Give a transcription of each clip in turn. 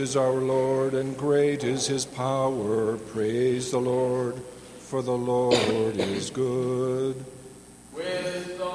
is our Lord, and great is his power. Praise the Lord, for the Lord is good. Wisdom,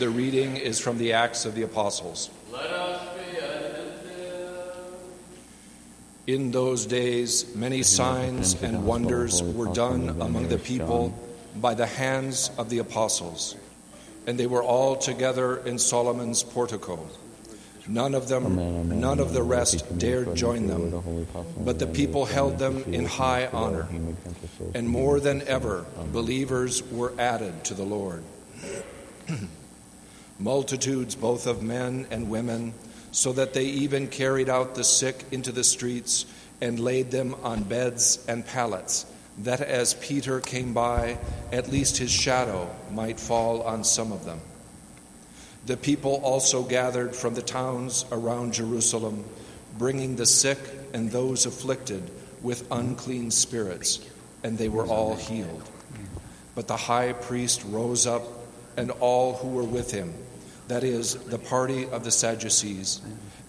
The reading is from the Acts of the Apostles. let us be attentive. In those days, many signs and wonders were done among the people by the hands of the apostles, and they were all together in Solomon's portico. None of them, none of the rest dared join them, but the people held them in high honor. And more than ever, believers were added to the Lord. Multitudes, both of men and women, so that they even carried out the sick into the streets and laid them on beds and pallets, that as Peter came by, at least his shadow might fall on some of them. The people also gathered from the towns around Jerusalem, bringing the sick and those afflicted with unclean spirits, and they were all healed. But the high priest rose up, and all who were with him, that is, the party of the Sadducees,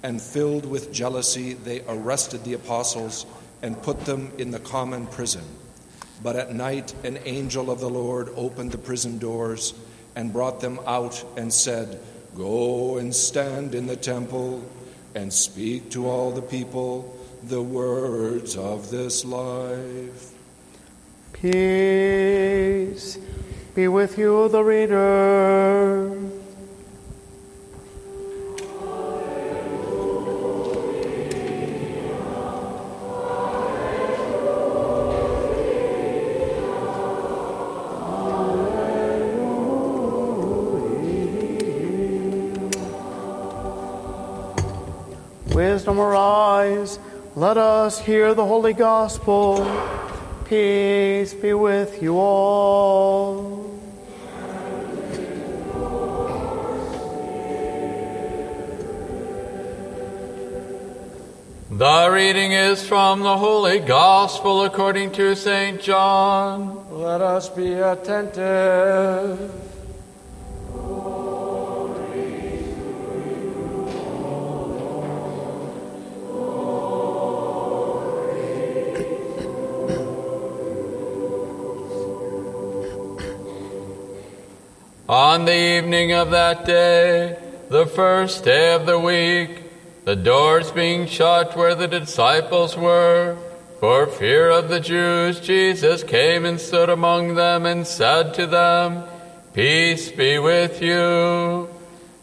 and filled with jealousy, they arrested the apostles and put them in the common prison. But at night, an angel of the Lord opened the prison doors and brought them out and said, Go and stand in the temple and speak to all the people the words of this life. Peace be with you, the reader. Wisdom arise, let us hear the holy gospel. Peace be with you all. The reading is from the Holy Gospel according to St. John. Let us be attentive. On the evening of that day, the first day of the week, the doors being shut where the disciples were, for fear of the Jews, Jesus came and stood among them and said to them, Peace be with you.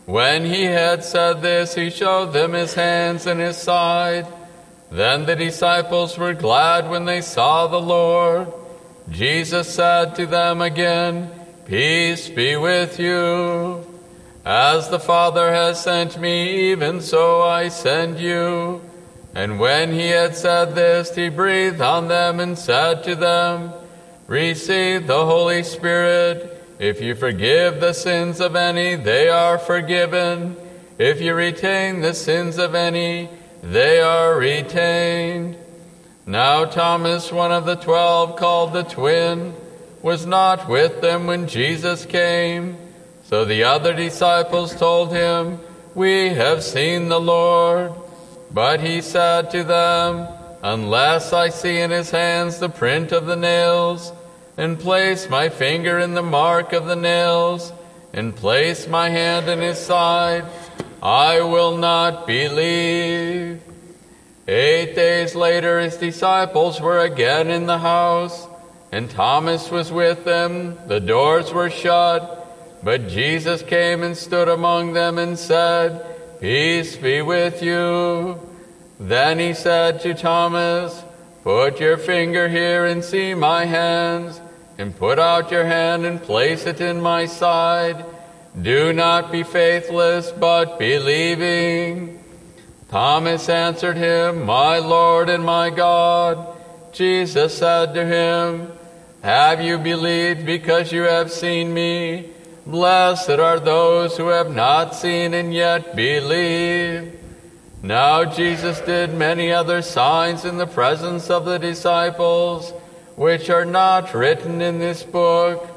When he had said this, he showed them his hands and his side. Then the disciples were glad when they saw the Lord. Jesus said to them again, Peace be with you. As the Father has sent me, even so I send you. And when he had said this, he breathed on them and said to them, Receive the Holy Spirit. If you forgive the sins of any, they are forgiven. If you retain the sins of any, they are retained. Now Thomas, one of the twelve, called the twin, was not with them when Jesus came. So the other disciples told him, We have seen the Lord. But he said to them, Unless I see in his hands the print of the nails, and place my finger in the mark of the nails, and place my hand in his side, I will not believe. Eight days later, his disciples were again in the house, and Thomas was with them. The doors were shut. But Jesus came and stood among them and said, Peace be with you. Then he said to Thomas, Put your finger here and see my hands, and put out your hand and place it in my side. Do not be faithless, but believing. Thomas answered him, My Lord and my God. Jesus said to him, Have you believed because you have seen me? Blessed are those who have not seen and yet believe. Now Jesus did many other signs in the presence of the disciples, which are not written in this book,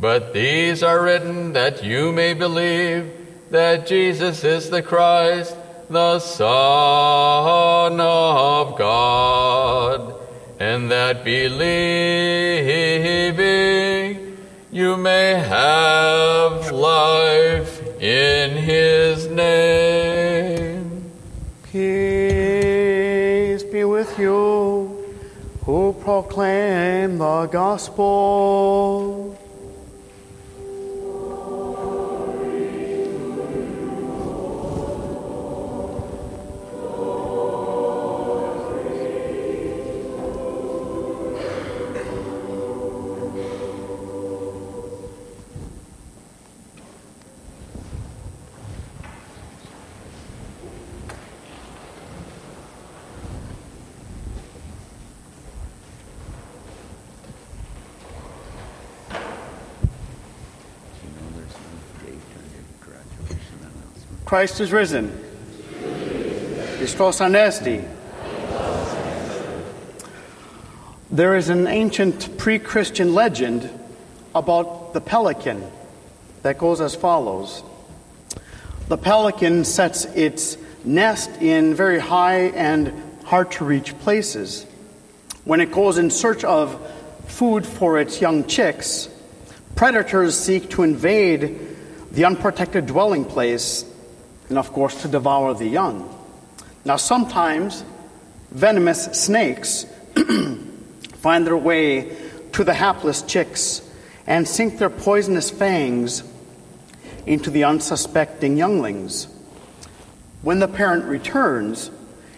but these are written that you may believe that Jesus is the Christ, the Son of God, and that believing you may have life in his name. Peace be with you who proclaim the gospel. Christ is risen. Christos anesti. There is an ancient pre Christian legend about the pelican that goes as follows The pelican sets its nest in very high and hard to reach places. When it goes in search of food for its young chicks, predators seek to invade the unprotected dwelling place and, of course, to devour the young. Now, sometimes venomous snakes find their way to the hapless chicks and sink their poisonous fangs into the unsuspecting younglings. When the parent returns,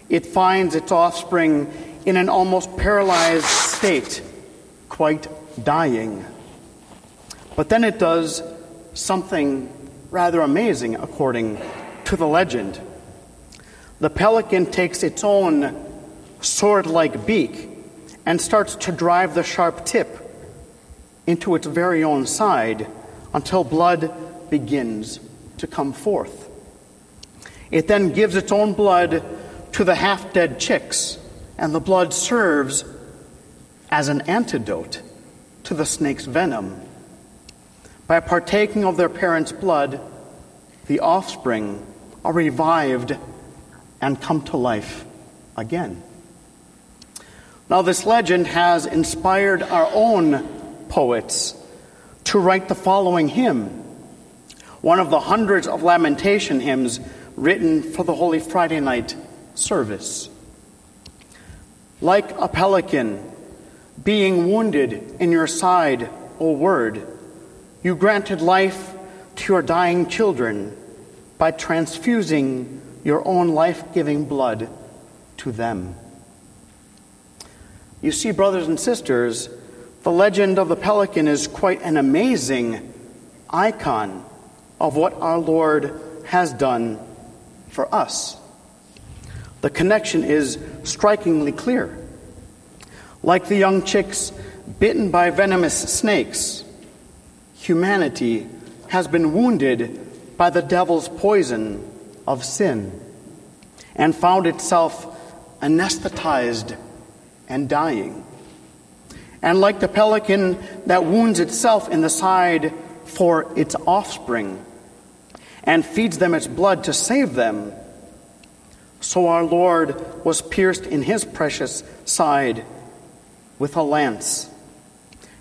it finds its offspring in an almost paralyzed state, quite dying. But then it does something rather amazing, according to the legend. The pelican takes its own sword like beak and starts to drive the sharp tip into its very own side until blood begins to come forth. It then gives its own blood to the half dead chicks, and the blood serves as an antidote to the snake's venom. By partaking of their parents' blood, the offspring are revived and come to life again. Now, this legend has inspired our own poets to write the following hymn, one of the hundreds of lamentation hymns written for the Holy Friday night service. Like a pelican being wounded in your side, O Word, you granted life to your dying children by transfusing your own life giving blood to them. You see, brothers and sisters, the legend of the pelican is quite an amazing icon of what our Lord has done for us. The connection is strikingly clear. Like the young chicks bitten by venomous snakes, humanity has been wounded by the devil's poison of sin and found itself anesthetized and dying. And like the pelican that wounds itself in the side for its offspring and feeds them its blood to save them, so our Lord was pierced in his precious side with a lance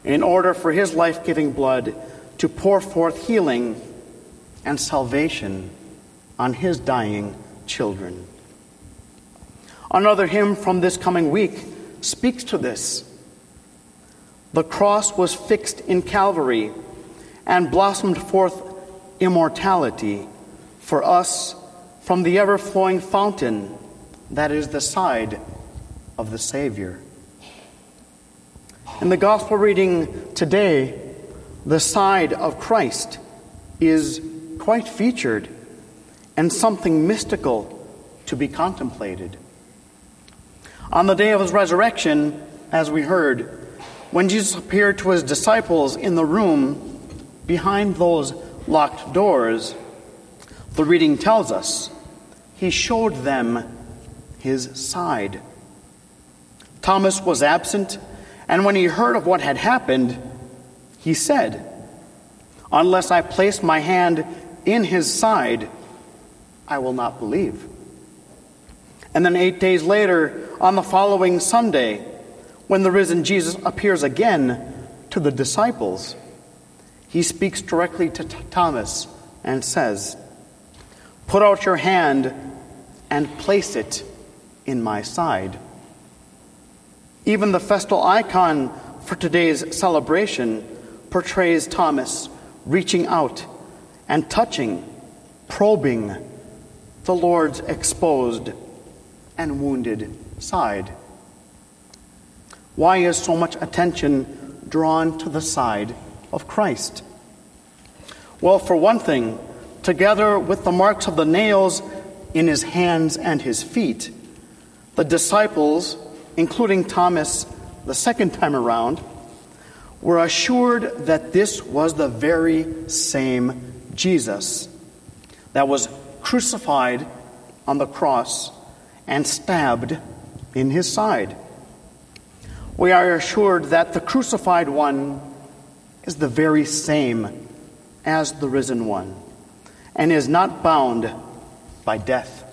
in order for his life giving blood to pour forth healing and salvation on his dying children. Another hymn from this coming week speaks to this. The cross was fixed in Calvary and blossomed forth immortality for us from the ever flowing fountain that is the side of the Savior. In the gospel reading today, the side of Christ is quite featured and something mystical to be contemplated. On the day of his resurrection, as we heard, when Jesus appeared to his disciples in the room behind those locked doors, the reading tells us he showed them his side. Thomas was absent, and when he heard of what had happened, he said, Unless I place my hand in his side, I will not believe. And then eight days later, on the following Sunday, when the risen Jesus appears again to the disciples, he speaks directly to Thomas and says, Put out your hand and place it in my side. Even the festal icon for today's celebration portrays Thomas reaching out and touching, probing the Lord's exposed and wounded side. Why is so much attention drawn to the side of Christ? Well, for one thing, together with the marks of the nails in his hands and his feet, the disciples, including Thomas the second time around, were assured that this was the very same Jesus that was crucified on the cross and stabbed in his side. We are assured that the crucified one is the very same as the risen one and is not bound by death.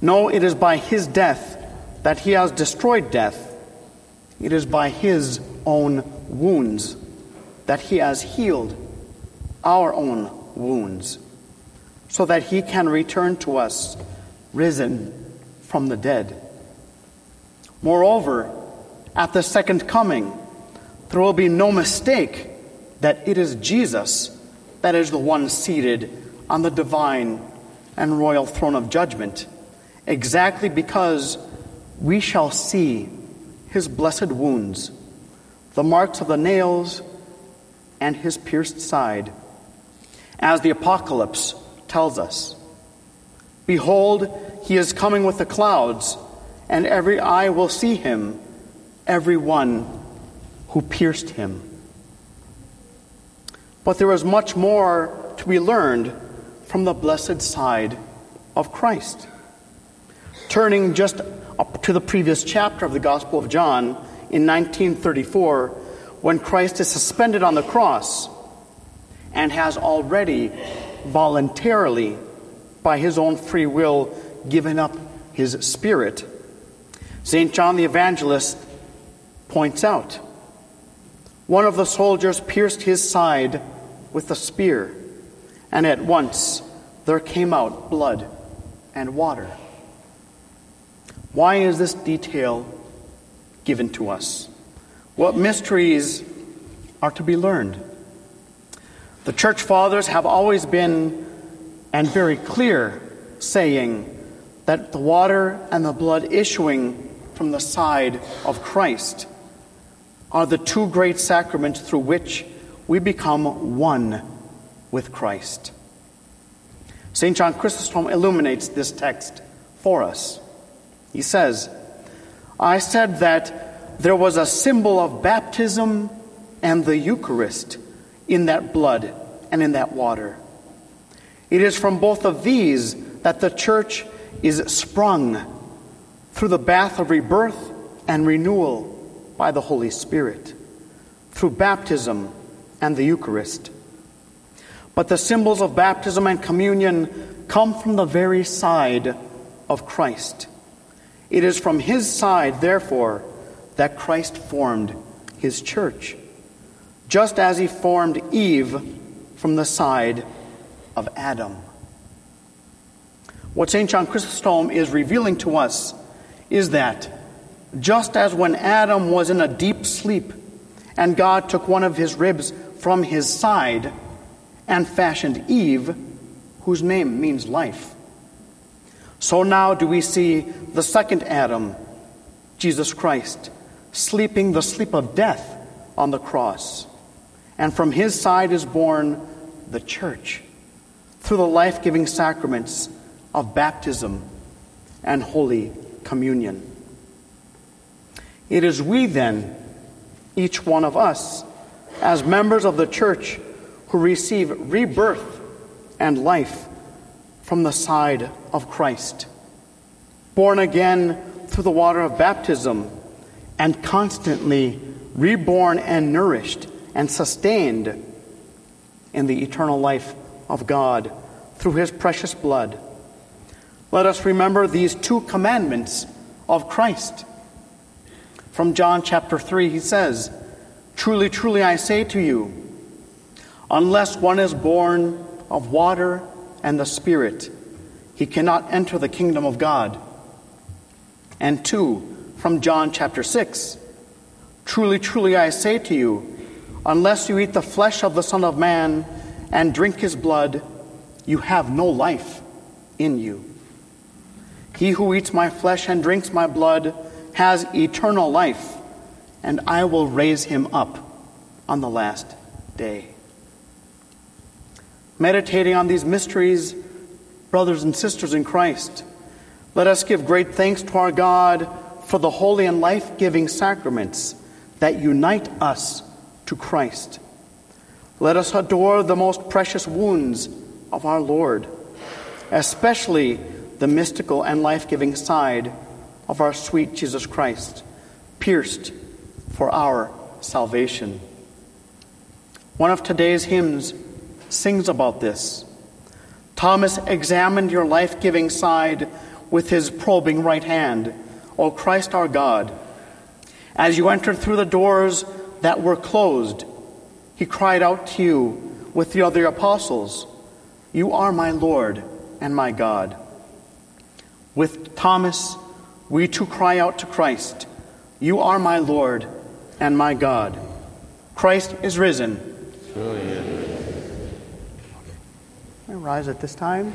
No, it is by his death that he has destroyed death. It is by his own wounds that he has healed our own wounds so that he can return to us risen from the dead. Moreover, at the second coming, there will be no mistake that it is Jesus that is the one seated on the divine and royal throne of judgment, exactly because we shall see his blessed wounds, the marks of the nails, and his pierced side. As the Apocalypse tells us Behold, he is coming with the clouds, and every eye will see him, every one who pierced him. But there is much more to be learned from the blessed side of Christ. Turning just up to the previous chapter of the Gospel of John in 1934, when Christ is suspended on the cross and has already voluntarily, by his own free will, given up his spirit. St. John the Evangelist points out one of the soldiers pierced his side with a spear, and at once there came out blood and water. Why is this detail given to us? What mysteries are to be learned? The church fathers have always been, and very clear, saying that the water and the blood issuing from the side of Christ are the two great sacraments through which we become one with Christ. St. John Chrysostom illuminates this text for us. He says, I said that there was a symbol of baptism and the Eucharist in that blood and in that water. It is from both of these that the church is sprung through the bath of rebirth and renewal by the Holy Spirit, through baptism and the Eucharist. But the symbols of baptism and communion come from the very side of Christ. It is from his side, therefore, that Christ formed his church, just as he formed Eve from the side of Adam. What St. John Chrysostom is revealing to us is that just as when Adam was in a deep sleep and God took one of his ribs from his side and fashioned Eve, whose name means life. So now do we see the second Adam, Jesus Christ, sleeping the sleep of death on the cross. And from his side is born the church through the life giving sacraments of baptism and Holy Communion. It is we then, each one of us, as members of the church who receive rebirth and life from the side of Christ, born again through the water of baptism, and constantly reborn and nourished and sustained in the eternal life of God through his precious blood. let us remember these two commandments of Christ. From John chapter 3, he says, Truly, truly, I say to you, unless one is born of water and the Spirit, he cannot enter the kingdom of God. And two, from John chapter 6, Truly, truly, I say to you, unless you eat the flesh of the Son of Man and drink his blood, you have no life in you. He who eats my flesh and drinks my blood has eternal life, and I will raise him up on the last day. Meditating on these mysteries, brothers and sisters in Christ, let us give great thanks to our God for the holy and life giving sacraments that unite us to Christ. Let us adore the most precious wounds of our Lord, especially the mystical and life giving side of our sweet Jesus Christ, pierced for our salvation. One of today's hymns sings about this. Thomas examined your life giving side with his probing right hand, O Christ our God. As you entered through the doors that were closed, he cried out to you with the other apostles, You are my Lord and my God. With Thomas, we too cry out to Christ, You are my Lord and my God. Christ is risen. I rise at this time.